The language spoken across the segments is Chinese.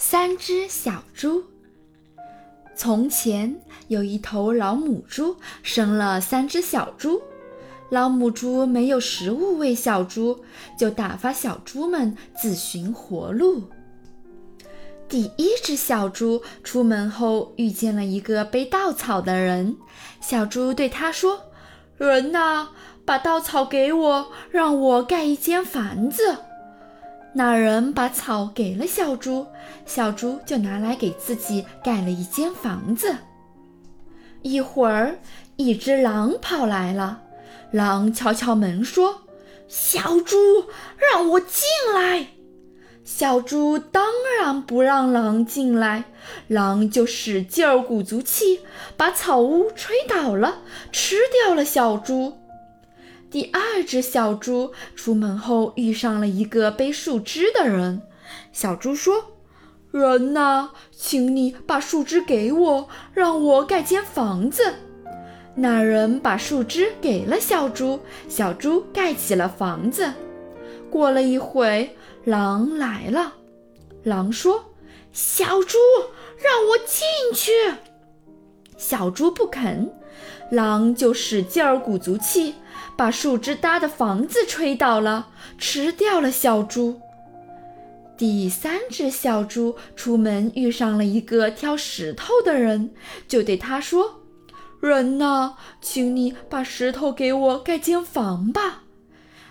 三只小猪。从前有一头老母猪，生了三只小猪。老母猪没有食物喂小猪，就打发小猪们自寻活路。第一只小猪出门后遇见了一个背稻草的人，小猪对他说：“人呐，把稻草给我，让我盖一间房子。”那人把草给了小猪，小猪就拿来给自己盖了一间房子。一会儿，一只狼跑来了，狼敲敲门说：“小猪，让我进来。”小猪当然不让狼进来，狼就使劲儿鼓足气，把草屋吹倒了，吃掉了小猪。第二只小猪出门后遇上了一个背树枝的人，小猪说：“人呐，请你把树枝给我，让我盖间房子。”那人把树枝给了小猪，小猪盖起了房子。过了一会，狼来了，狼说：“小猪，让我进去。”小猪不肯，狼就使劲儿鼓足气。把树枝搭的房子吹倒了，吃掉了小猪。第三只小猪出门遇上了一个挑石头的人，就对他说：“人呐，请你把石头给我盖间房吧。”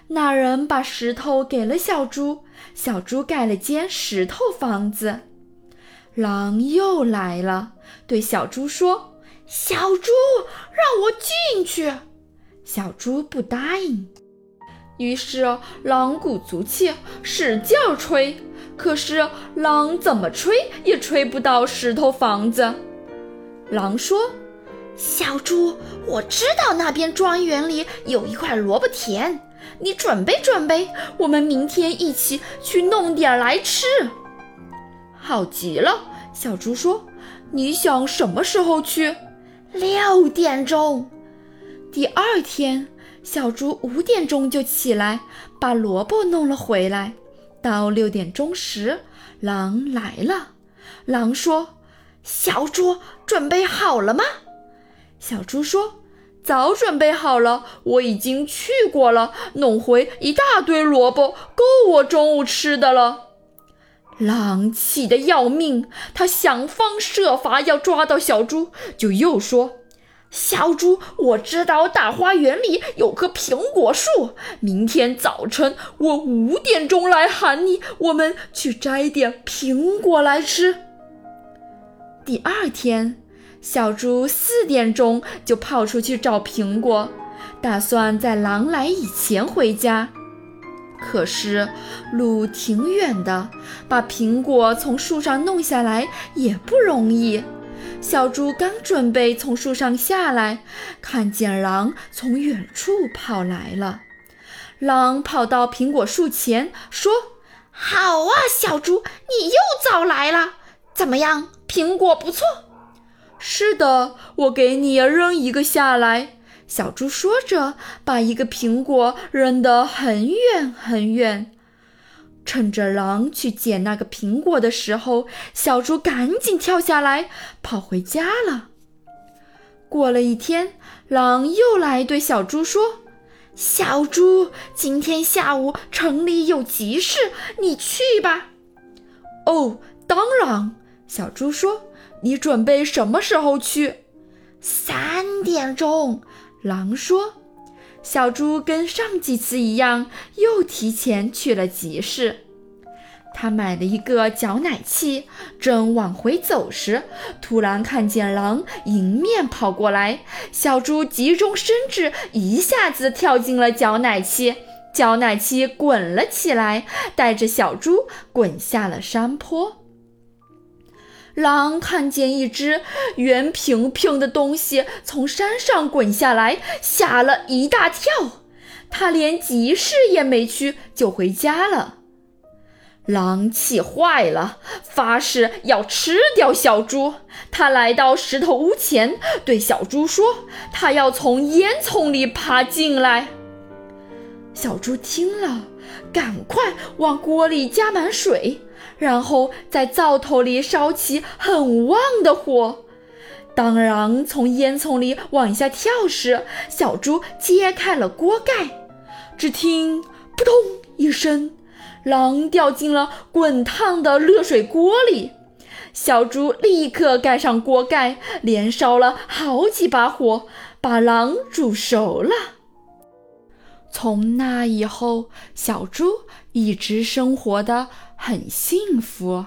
那人把石头给了小猪，小猪盖了间石头房子。狼又来了，对小猪说：“小猪，让我进去。”小猪不答应，于是狼鼓足气，使劲吹。可是狼怎么吹也吹不到石头房子。狼说：“小猪，我知道那边庄园里有一块萝卜田，你准备准备，我们明天一起去弄点来吃。”好极了，小猪说：“你想什么时候去？”六点钟。第二天，小猪五点钟就起来，把萝卜弄了回来。到六点钟时，狼来了。狼说：“小猪，准备好了吗？”小猪说：“早准备好了，我已经去过了，弄回一大堆萝卜，够我中午吃的了。”狼气得要命，他想方设法要抓到小猪，就又说。小猪，我知道大花园里有棵苹果树。明天早晨我五点钟来喊你，我们去摘点苹果来吃。第二天，小猪四点钟就跑出去找苹果，打算在狼来以前回家。可是路挺远的，把苹果从树上弄下来也不容易。小猪刚准备从树上下来，看见狼从远处跑来了。狼跑到苹果树前，说：“好啊，小猪，你又早来了。怎么样，苹果不错？”“是的，我给你扔一个下来。”小猪说着，把一个苹果扔得很远很远。趁着狼去捡那个苹果的时候，小猪赶紧跳下来跑回家了。过了一天，狼又来对小猪说：“小猪，今天下午城里有急事，你去吧。”“哦，当然。”小猪说。“你准备什么时候去？”“三点钟。”狼说。小猪跟上几次一样，又提前去了集市。他买了一个搅奶器，正往回走时，突然看见狼迎面跑过来。小猪急中生智，一下子跳进了搅奶器，搅奶器滚了起来，带着小猪滚下了山坡。狼看见一只圆平平的东西从山上滚下来，吓了一大跳。他连集市也没去，就回家了。狼气坏了，发誓要吃掉小猪。他来到石头屋前，对小猪说：“他要从烟囱里爬进来。”小猪听了，赶快往锅里加满水。然后在灶头里烧起很旺的火。当狼从烟囱里往下跳时，小猪揭开了锅盖，只听扑通一声，狼掉进了滚烫的热水锅里。小猪立刻盖上锅盖，连烧了好几把火，把狼煮熟了。从那以后，小猪一直生活的很幸福。